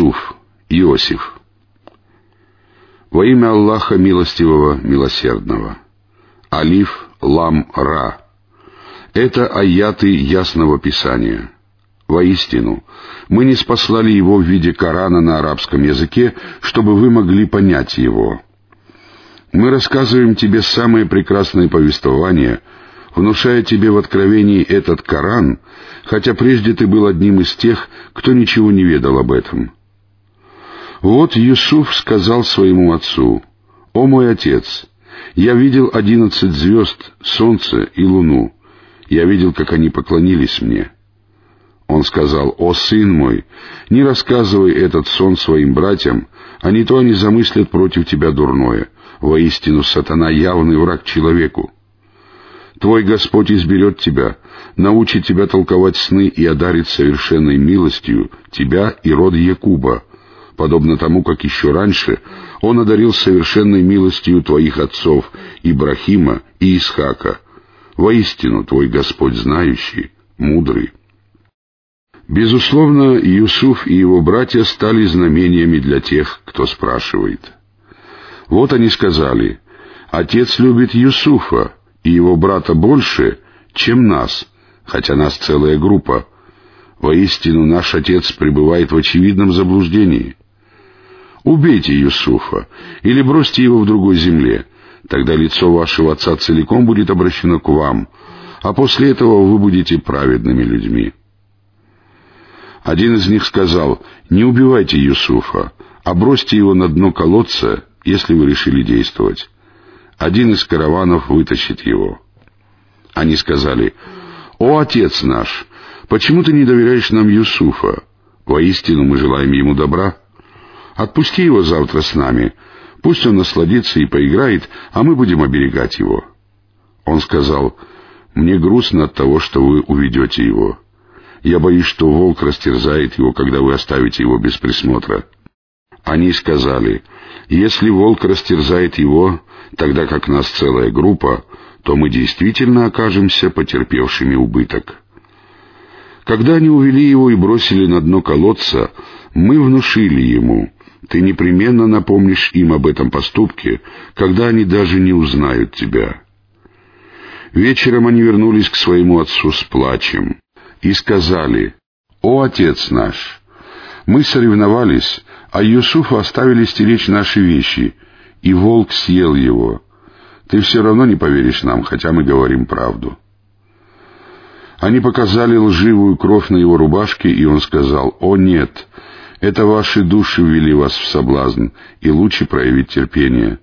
Юсуф, Иосиф. Во имя Аллаха Милостивого, Милосердного. Алиф, Лам, Ра. Это аяты Ясного Писания. Воистину, мы не спаслали его в виде Корана на арабском языке, чтобы вы могли понять его. Мы рассказываем тебе самые прекрасные повествования, внушая тебе в откровении этот Коран, хотя прежде ты был одним из тех, кто ничего не ведал об этом. Вот Юсуф сказал своему отцу, «О мой отец, я видел одиннадцать звезд, солнце и луну. Я видел, как они поклонились мне». Он сказал, «О, сын мой, не рассказывай этот сон своим братьям, а не то они замыслят против тебя дурное. Воистину, сатана — явный враг человеку. Твой Господь изберет тебя, научит тебя толковать сны и одарит совершенной милостью тебя и род Якуба, подобно тому, как еще раньше Он одарил совершенной милостью твоих отцов Ибрахима и Исхака. Воистину, твой Господь знающий, мудрый. Безусловно, Юсуф и его братья стали знамениями для тех, кто спрашивает. Вот они сказали, «Отец любит Юсуфа и его брата больше, чем нас, хотя нас целая группа. Воистину, наш отец пребывает в очевидном заблуждении. Убейте Юсуфа или бросьте его в другой земле, тогда лицо вашего отца целиком будет обращено к вам, а после этого вы будете праведными людьми». Один из них сказал, «Не убивайте Юсуфа, а бросьте его на дно колодца, если вы решили действовать. Один из караванов вытащит его». Они сказали, «О, отец наш, почему ты не доверяешь нам Юсуфа? Воистину мы желаем ему добра. Отпусти его завтра с нами, пусть он насладится и поиграет, а мы будем оберегать его». Он сказал, «Мне грустно от того, что вы уведете его». Я боюсь, что волк растерзает его, когда вы оставите его без присмотра». Они сказали, «Если волк растерзает его, тогда как нас целая группа, то мы действительно окажемся потерпевшими убыток». Когда они увели его и бросили на дно колодца, мы внушили ему, «Ты непременно напомнишь им об этом поступке, когда они даже не узнают тебя». Вечером они вернулись к своему отцу с плачем и сказали, «О, Отец наш, мы соревновались, а Юсуфу оставили стеречь наши вещи, и волк съел его. Ты все равно не поверишь нам, хотя мы говорим правду». Они показали лживую кровь на его рубашке, и он сказал, «О, нет, это ваши души ввели вас в соблазн, и лучше проявить терпение.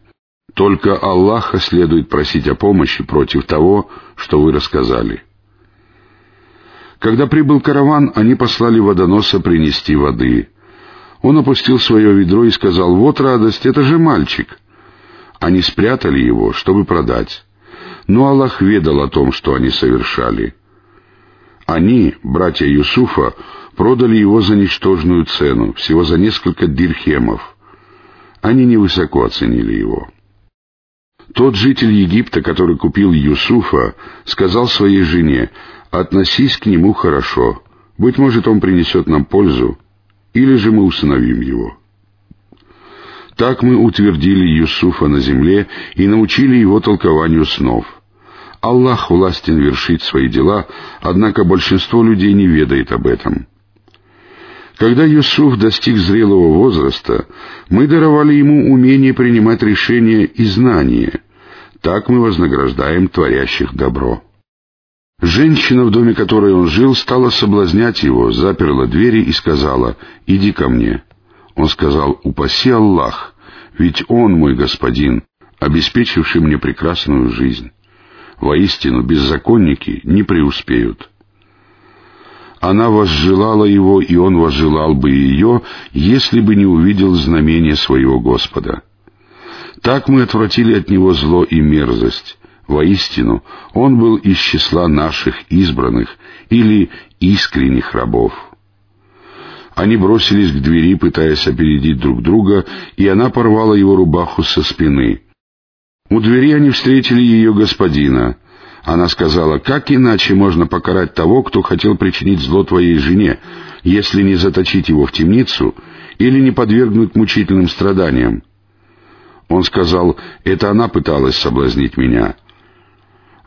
Только Аллаха следует просить о помощи против того, что вы рассказали». Когда прибыл караван, они послали водоноса принести воды. Он опустил свое ведро и сказал, «Вот радость, это же мальчик». Они спрятали его, чтобы продать. Но Аллах ведал о том, что они совершали. Они, братья Юсуфа, продали его за ничтожную цену, всего за несколько дирхемов. Они невысоко оценили его. Тот житель Египта, который купил Юсуфа, сказал своей жене, относись к нему хорошо. Быть может, он принесет нам пользу, или же мы усыновим его. Так мы утвердили Юсуфа на земле и научили его толкованию снов. Аллах властен вершить свои дела, однако большинство людей не ведает об этом. Когда Юсуф достиг зрелого возраста, мы даровали ему умение принимать решения и знания. Так мы вознаграждаем творящих добро. Женщина, в доме которой он жил, стала соблазнять его, заперла двери и сказала, «Иди ко мне». Он сказал, «Упаси Аллах, ведь Он мой господин, обеспечивший мне прекрасную жизнь. Воистину, беззаконники не преуспеют». Она возжелала его, и он возжелал бы ее, если бы не увидел знамения своего Господа. Так мы отвратили от него зло и мерзость, Воистину, он был из числа наших избранных или искренних рабов. Они бросились к двери, пытаясь опередить друг друга, и она порвала его рубаху со спины. У двери они встретили ее господина. Она сказала, «Как иначе можно покарать того, кто хотел причинить зло твоей жене, если не заточить его в темницу или не подвергнуть мучительным страданиям? Он сказал, это она пыталась соблазнить меня.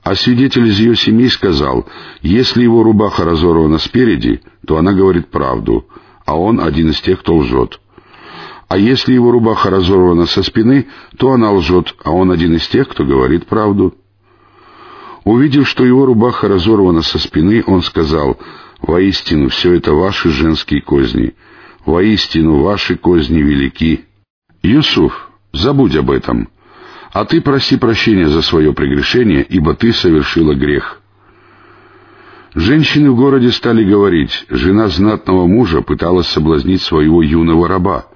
А свидетель из ее семьи сказал, если его рубаха разорвана спереди, то она говорит правду, а он один из тех, кто лжет. А если его рубаха разорвана со спины, то она лжет, а он один из тех, кто говорит правду. Увидев, что его рубаха разорвана со спины, он сказал, «Воистину, все это ваши женские козни. Воистину, ваши козни велики». «Юсуф, забудь об этом, а ты проси прощения за свое прегрешение, ибо ты совершила грех». Женщины в городе стали говорить, жена знатного мужа пыталась соблазнить своего юного раба.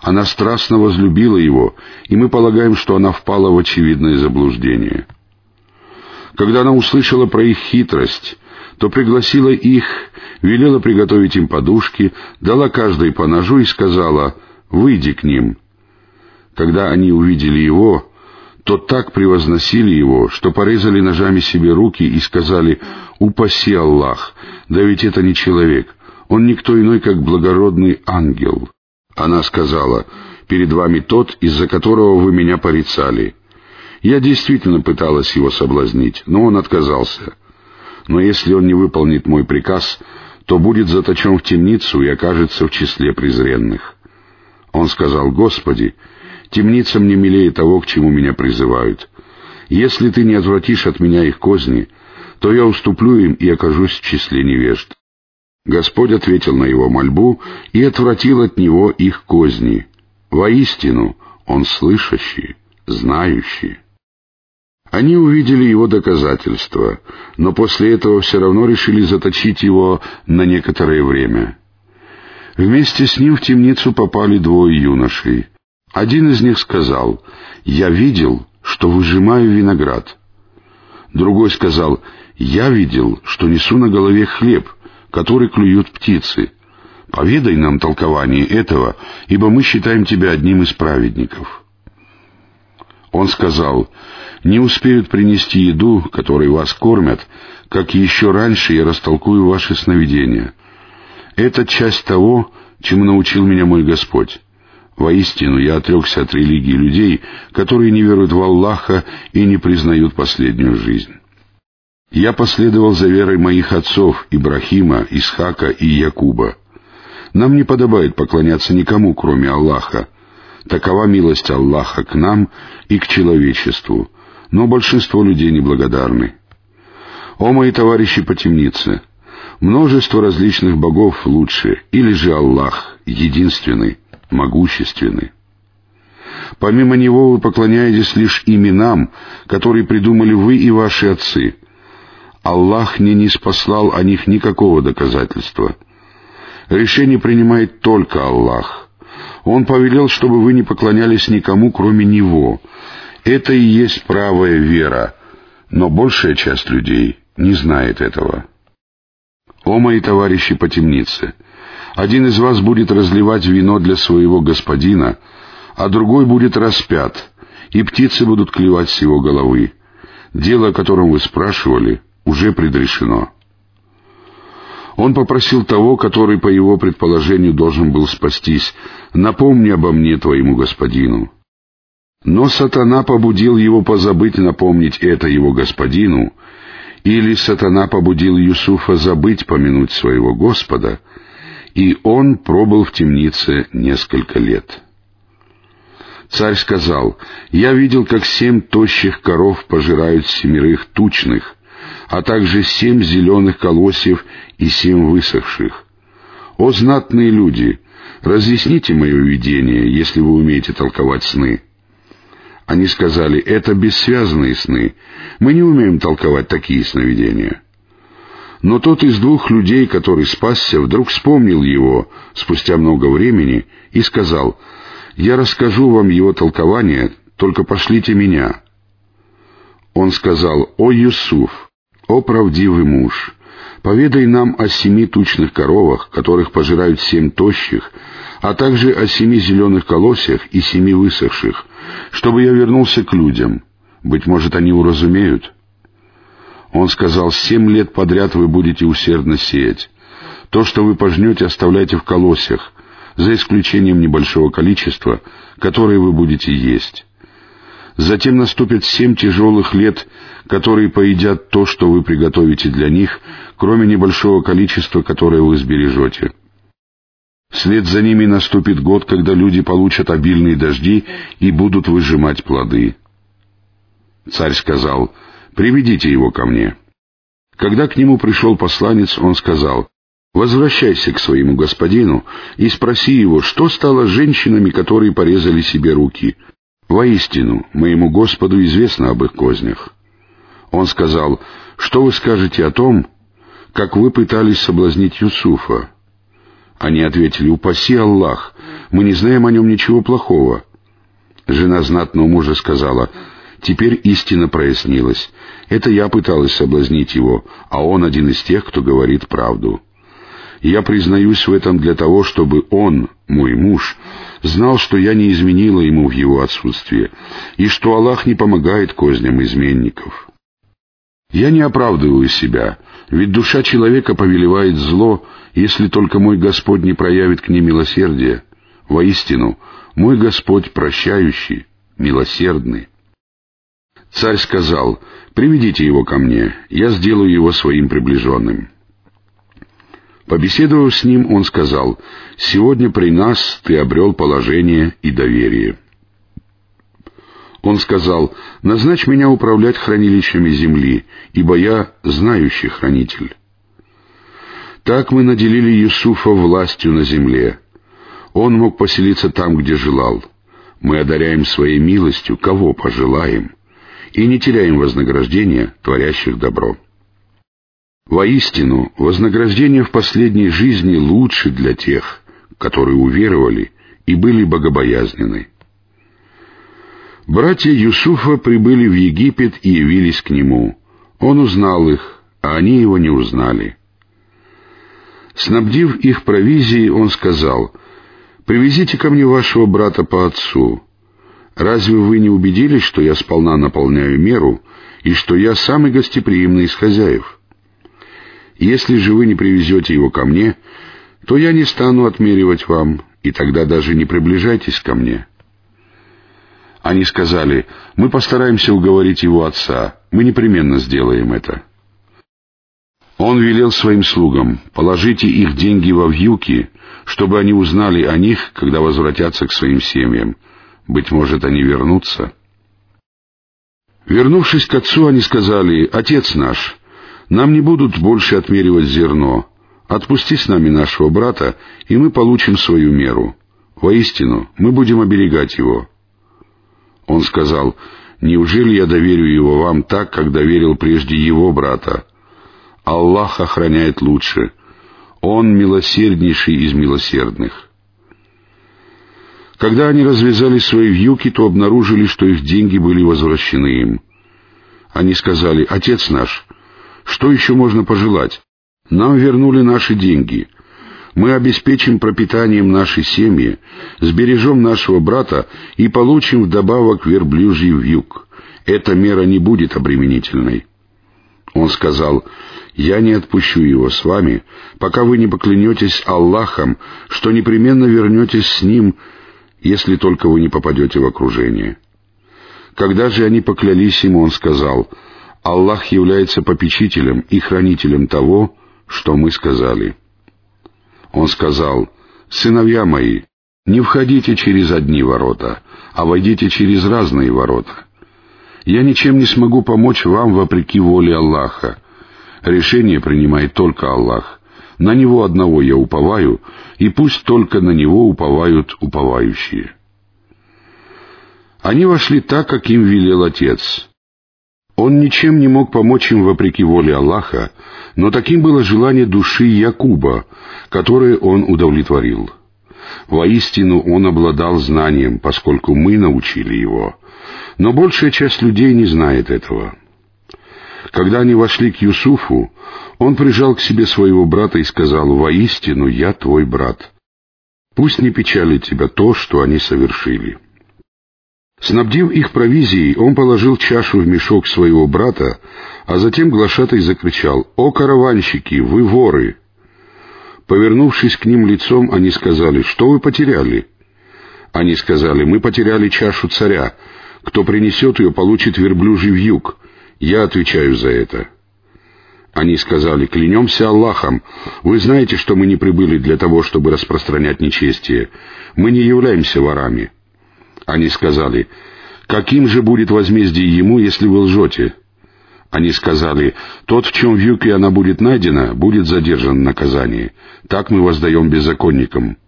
Она страстно возлюбила его, и мы полагаем, что она впала в очевидное заблуждение. Когда она услышала про их хитрость, то пригласила их, велела приготовить им подушки, дала каждой по ножу и сказала «Выйди к ним». Когда они увидели его, то так превозносили его, что порезали ножами себе руки и сказали «Упаси Аллах, да ведь это не человек, он никто иной, как благородный ангел». Она сказала «Перед вами тот, из-за которого вы меня порицали». Я действительно пыталась его соблазнить, но он отказался. Но если он не выполнит мой приказ, то будет заточен в темницу и окажется в числе презренных. Он сказал, «Господи, темница мне милее того, к чему меня призывают. Если ты не отвратишь от меня их козни, то я уступлю им и окажусь в числе невежд». Господь ответил на его мольбу и отвратил от него их козни. Воистину, он слышащий, знающий. Они увидели его доказательства, но после этого все равно решили заточить его на некоторое время. Вместе с ним в темницу попали двое юношей. Один из них сказал, «Я видел, что выжимаю виноград». Другой сказал, «Я видел, что несу на голове хлеб, который клюют птицы. Поведай нам толкование этого, ибо мы считаем тебя одним из праведников». Он сказал, «Не успеют принести еду, которой вас кормят, как еще раньше я растолкую ваши сновидения. Это часть того, чему научил меня мой Господь. Воистину, я отрекся от религии людей, которые не веруют в Аллаха и не признают последнюю жизнь. Я последовал за верой моих отцов Ибрахима, Исхака и Якуба. Нам не подобает поклоняться никому, кроме Аллаха, Такова милость Аллаха к нам и к человечеству, но большинство людей неблагодарны. О мои товарищи по темнице! Множество различных богов лучше, или же Аллах, единственный, могущественный. Помимо Него вы поклоняетесь лишь именам, которые придумали вы и ваши отцы. Аллах не ниспослал о них никакого доказательства. Решение принимает только Аллах. Он повелел, чтобы вы не поклонялись никому, кроме Него. Это и есть правая вера, но большая часть людей не знает этого. О, мои товарищи по темнице! Один из вас будет разливать вино для своего господина, а другой будет распят, и птицы будут клевать с его головы. Дело, о котором вы спрашивали, уже предрешено. Он попросил того, который, по его предположению, должен был спастись, «Напомни обо мне твоему господину». Но сатана побудил его позабыть напомнить это его господину, или сатана побудил Юсуфа забыть помянуть своего Господа, и он пробыл в темнице несколько лет. Царь сказал, «Я видел, как семь тощих коров пожирают семерых тучных, а также семь зеленых колосьев и семь высохших. О знатные люди, разъясните мое видение, если вы умеете толковать сны. Они сказали, это бессвязные сны, мы не умеем толковать такие сновидения. Но тот из двух людей, который спасся, вдруг вспомнил его спустя много времени и сказал, «Я расскажу вам его толкование, только пошлите меня». Он сказал, «О, Юсуф, «О правдивый муж, поведай нам о семи тучных коровах, которых пожирают семь тощих, а также о семи зеленых колосьях и семи высохших, чтобы я вернулся к людям. Быть может, они уразумеют». Он сказал, «Семь лет подряд вы будете усердно сеять. То, что вы пожнете, оставляйте в колосьях, за исключением небольшого количества, которое вы будете есть. Затем наступят семь тяжелых лет, которые поедят то, что вы приготовите для них, кроме небольшого количества, которое вы сбережете. Вслед за ними наступит год, когда люди получат обильные дожди и будут выжимать плоды. Царь сказал, «Приведите его ко мне». Когда к нему пришел посланец, он сказал, «Возвращайся к своему господину и спроси его, что стало с женщинами, которые порезали себе руки. Воистину, моему Господу известно об их кознях». Он сказал, «Что вы скажете о том, как вы пытались соблазнить Юсуфа?» Они ответили, «Упаси Аллах, мы не знаем о нем ничего плохого». Жена знатного мужа сказала, «Теперь истина прояснилась. Это я пыталась соблазнить его, а он один из тех, кто говорит правду. Я признаюсь в этом для того, чтобы он, мой муж, знал, что я не изменила ему в его отсутствие, и что Аллах не помогает козням изменников». Я не оправдываю себя, ведь душа человека повелевает зло, если только мой Господь не проявит к ней милосердие. Воистину, мой Господь прощающий, милосердный. Царь сказал, «Приведите его ко мне, я сделаю его своим приближенным». Побеседовав с ним, он сказал, «Сегодня при нас ты обрел положение и доверие». Он сказал, «Назначь меня управлять хранилищами земли, ибо я знающий хранитель». Так мы наделили Юсуфа властью на земле. Он мог поселиться там, где желал. Мы одаряем своей милостью, кого пожелаем, и не теряем вознаграждения, творящих добро. Воистину, вознаграждение в последней жизни лучше для тех, которые уверовали и были богобоязнены. Братья Юсуфа прибыли в Египет и явились к нему. Он узнал их, а они его не узнали. Снабдив их провизией, он сказал, «Привезите ко мне вашего брата по отцу. Разве вы не убедились, что я сполна наполняю меру и что я самый гостеприимный из хозяев? Если же вы не привезете его ко мне, то я не стану отмеривать вам, и тогда даже не приближайтесь ко мне». Они сказали, мы постараемся уговорить его отца, мы непременно сделаем это. Он велел своим слугам, положите их деньги во вьюки, чтобы они узнали о них, когда возвратятся к своим семьям. Быть может, они вернутся. Вернувшись к отцу, они сказали, «Отец наш, нам не будут больше отмеривать зерно. Отпусти с нами нашего брата, и мы получим свою меру. Воистину, мы будем оберегать его». Он сказал, «Неужели я доверю его вам так, как доверил прежде его брата? Аллах охраняет лучше. Он милосерднейший из милосердных». Когда они развязали свои вьюки, то обнаружили, что их деньги были возвращены им. Они сказали, «Отец наш, что еще можно пожелать? Нам вернули наши деньги. Мы обеспечим пропитанием нашей семьи, сбережем нашего брата и получим вдобавок верблюжий вьюг. Эта мера не будет обременительной. Он сказал, «Я не отпущу его с вами, пока вы не поклянетесь Аллахом, что непременно вернетесь с ним, если только вы не попадете в окружение». Когда же они поклялись ему, он сказал, «Аллах является попечителем и хранителем того, что мы сказали». Он сказал, «Сыновья мои, не входите через одни ворота, а войдите через разные ворота. Я ничем не смогу помочь вам вопреки воле Аллаха. Решение принимает только Аллах. На Него одного я уповаю, и пусть только на Него уповают уповающие». Они вошли так, как им велел Отец. Он ничем не мог помочь им вопреки воле Аллаха, но таким было желание души Якуба, которое он удовлетворил. Воистину он обладал знанием, поскольку мы научили его, но большая часть людей не знает этого. Когда они вошли к Юсуфу, он прижал к себе своего брата и сказал, «Воистину я твой брат. Пусть не печалит тебя то, что они совершили». Снабдив их провизией, он положил чашу в мешок своего брата, а затем глашатай закричал «О, караванщики, вы воры!» Повернувшись к ним лицом, они сказали, «Что вы потеряли?» Они сказали, «Мы потеряли чашу царя. Кто принесет ее, получит верблюжий вьюг. Я отвечаю за это». Они сказали, «Клянемся Аллахом, вы знаете, что мы не прибыли для того, чтобы распространять нечестие. Мы не являемся ворами». Они сказали, «Каким же будет возмездие ему, если вы лжете?» Они сказали, «Тот, в чем в юге она будет найдена, будет задержан в наказании. Так мы воздаем беззаконникам».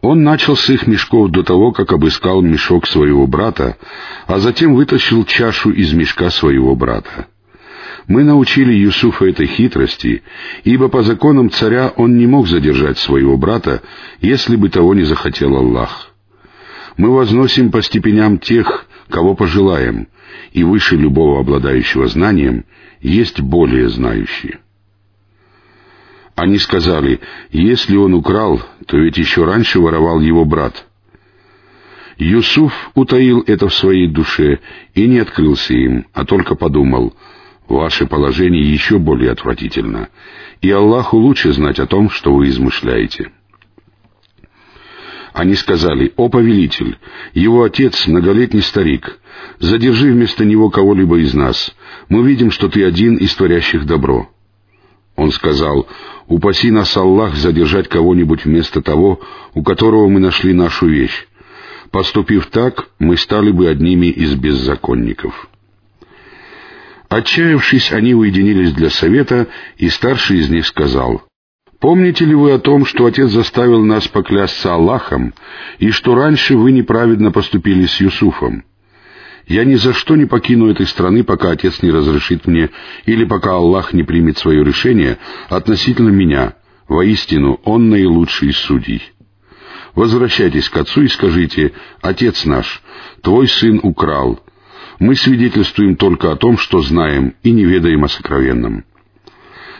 Он начал с их мешков до того, как обыскал мешок своего брата, а затем вытащил чашу из мешка своего брата. Мы научили Юсуфа этой хитрости, ибо по законам царя он не мог задержать своего брата, если бы того не захотел Аллах. Мы возносим по степеням тех, кого пожелаем, и выше любого обладающего знанием есть более знающие. Они сказали, если он украл, то ведь еще раньше воровал его брат. Юсуф утаил это в своей душе и не открылся им, а только подумал — Ваше положение еще более отвратительно, и Аллаху лучше знать о том, что вы измышляете. Они сказали, «О повелитель, его отец — многолетний старик, задержи вместо него кого-либо из нас, мы видим, что ты один из творящих добро». Он сказал, «Упаси нас, Аллах, задержать кого-нибудь вместо того, у которого мы нашли нашу вещь. Поступив так, мы стали бы одними из беззаконников». Отчаявшись, они уединились для совета, и старший из них сказал, «Помните ли вы о том, что Отец заставил нас поклясться Аллахом, и что раньше вы неправедно поступили с Юсуфом? Я ни за что не покину этой страны, пока Отец не разрешит мне, или пока Аллах не примет свое решение относительно меня. Воистину, Он наилучший из судей». Возвращайтесь к отцу и скажите, «Отец наш, твой сын украл, мы свидетельствуем только о том, что знаем, и не ведаем о сокровенном.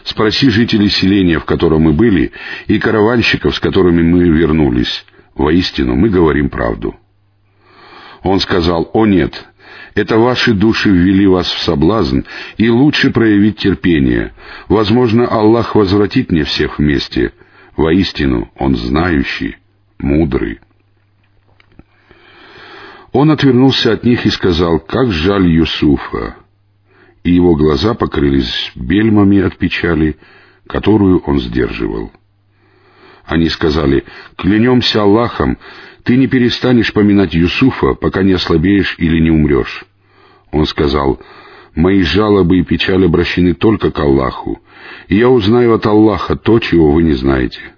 Спроси жителей селения, в котором мы были, и караванщиков, с которыми мы вернулись. Воистину, мы говорим правду. Он сказал, «О нет, это ваши души ввели вас в соблазн, и лучше проявить терпение. Возможно, Аллах возвратит мне всех вместе. Воистину, Он знающий, мудрый». Он отвернулся от них и сказал, «Как жаль Юсуфа!» И его глаза покрылись бельмами от печали, которую он сдерживал. Они сказали, «Клянемся Аллахом, ты не перестанешь поминать Юсуфа, пока не ослабеешь или не умрешь». Он сказал, «Мои жалобы и печаль обращены только к Аллаху, и я узнаю от Аллаха то, чего вы не знаете».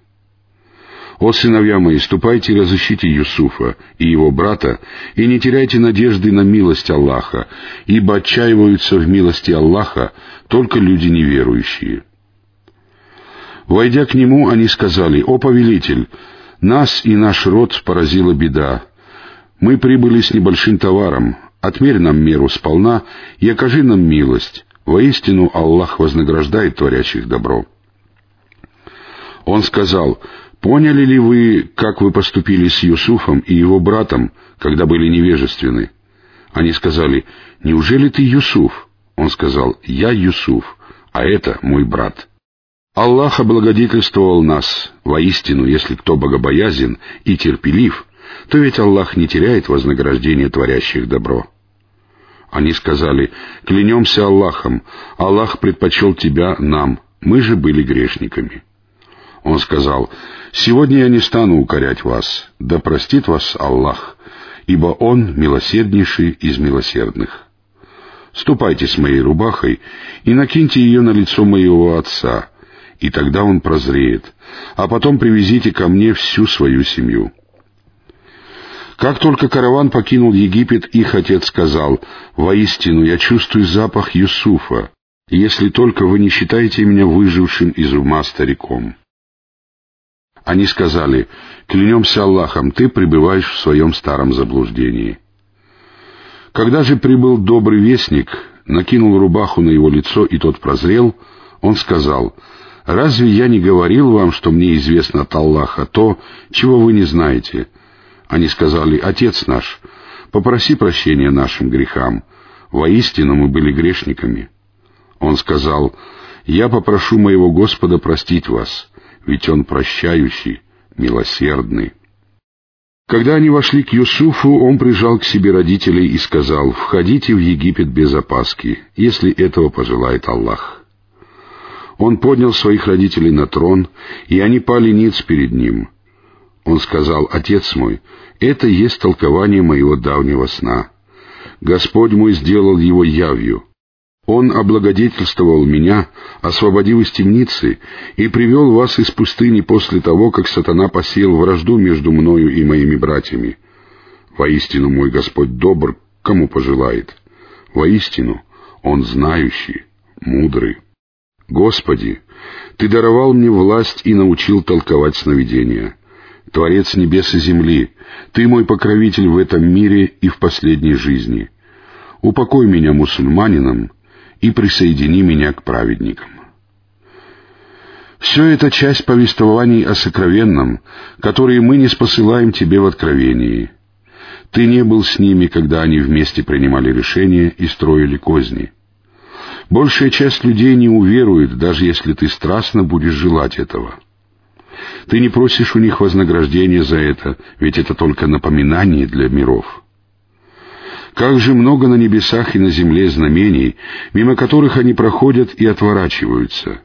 «О, сыновья мои, ступайте и разыщите Юсуфа и его брата, и не теряйте надежды на милость Аллаха, ибо отчаиваются в милости Аллаха только люди неверующие». Войдя к нему, они сказали, «О, повелитель, нас и наш род поразила беда. Мы прибыли с небольшим товаром, отмерь нам меру сполна и окажи нам милость. Воистину Аллах вознаграждает творящих добро». Он сказал, Поняли ли вы, как вы поступили с Юсуфом и его братом, когда были невежественны? Они сказали, неужели ты Юсуф? Он сказал, я Юсуф, а это мой брат. Аллах облагодетельствовал нас. Воистину, если кто богобоязен и терпелив, то ведь Аллах не теряет вознаграждение творящих добро. Они сказали, клянемся Аллахом, Аллах предпочел тебя нам, мы же были грешниками. Он сказал, «Сегодня я не стану укорять вас, да простит вас Аллах, ибо Он милосерднейший из милосердных. Ступайте с моей рубахой и накиньте ее на лицо моего отца, и тогда он прозреет, а потом привезите ко мне всю свою семью». Как только караван покинул Египет, их отец сказал, «Воистину я чувствую запах Юсуфа, если только вы не считаете меня выжившим из ума стариком». Они сказали, «Клянемся Аллахом, ты пребываешь в своем старом заблуждении». Когда же прибыл добрый вестник, накинул рубаху на его лицо, и тот прозрел, он сказал, «Разве я не говорил вам, что мне известно от Аллаха то, чего вы не знаете?» Они сказали, «Отец наш, попроси прощения нашим грехам. Воистину мы были грешниками». Он сказал, «Я попрошу моего Господа простить вас, ведь Он прощающий, милосердный». Когда они вошли к Юсуфу, он прижал к себе родителей и сказал, «Входите в Египет без опаски, если этого пожелает Аллах». Он поднял своих родителей на трон, и они пали ниц перед ним. Он сказал, «Отец мой, это есть толкование моего давнего сна. Господь мой сделал его явью. Он облагодетельствовал меня, освободив из темницы, и привел вас из пустыни после того, как сатана посеял вражду между мною и моими братьями. Воистину мой Господь добр, кому пожелает. Воистину Он знающий, мудрый. Господи, Ты даровал мне власть и научил толковать сновидения. Творец небес и земли, Ты мой покровитель в этом мире и в последней жизни. Упокой меня мусульманином, и присоедини меня к праведникам. Все это часть повествований о сокровенном, которые мы не спосылаем тебе в откровении. Ты не был с ними, когда они вместе принимали решения и строили козни. Большая часть людей не уверует, даже если ты страстно будешь желать этого. Ты не просишь у них вознаграждения за это, ведь это только напоминание для миров. Как же много на небесах и на земле знамений, мимо которых они проходят и отворачиваются.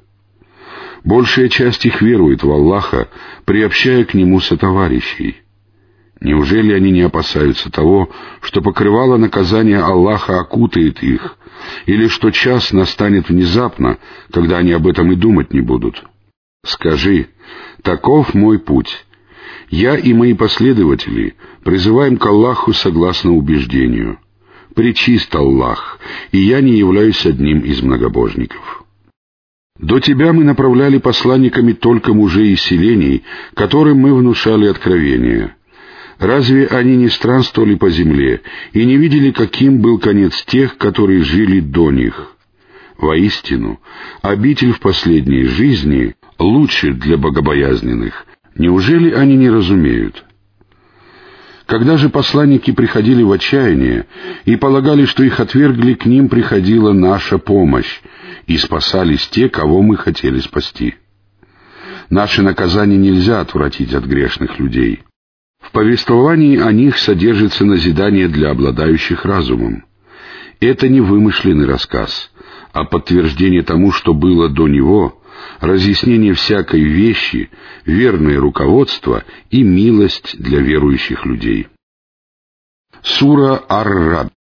Большая часть их верует в Аллаха, приобщая к Нему сотоварищей. Неужели они не опасаются того, что покрывало наказание Аллаха окутает их, или что час настанет внезапно, когда они об этом и думать не будут? Скажи, таков мой путь, я и мои последователи призываем к Аллаху согласно убеждению. Причист Аллах, и я не являюсь одним из многобожников. До тебя мы направляли посланниками только мужей из селений, которым мы внушали откровения. Разве они не странствовали по земле и не видели, каким был конец тех, которые жили до них? Воистину, обитель в последней жизни лучше для богобоязненных, Неужели они не разумеют? Когда же посланники приходили в отчаяние и полагали, что их отвергли, к ним приходила наша помощь, и спасались те, кого мы хотели спасти. Наши наказания нельзя отвратить от грешных людей. В повествовании о них содержится назидание для обладающих разумом. Это не вымышленный рассказ, а подтверждение тому, что было до него, разъяснение всякой вещи, верное руководство и милость для верующих людей. Сура Ар-Рад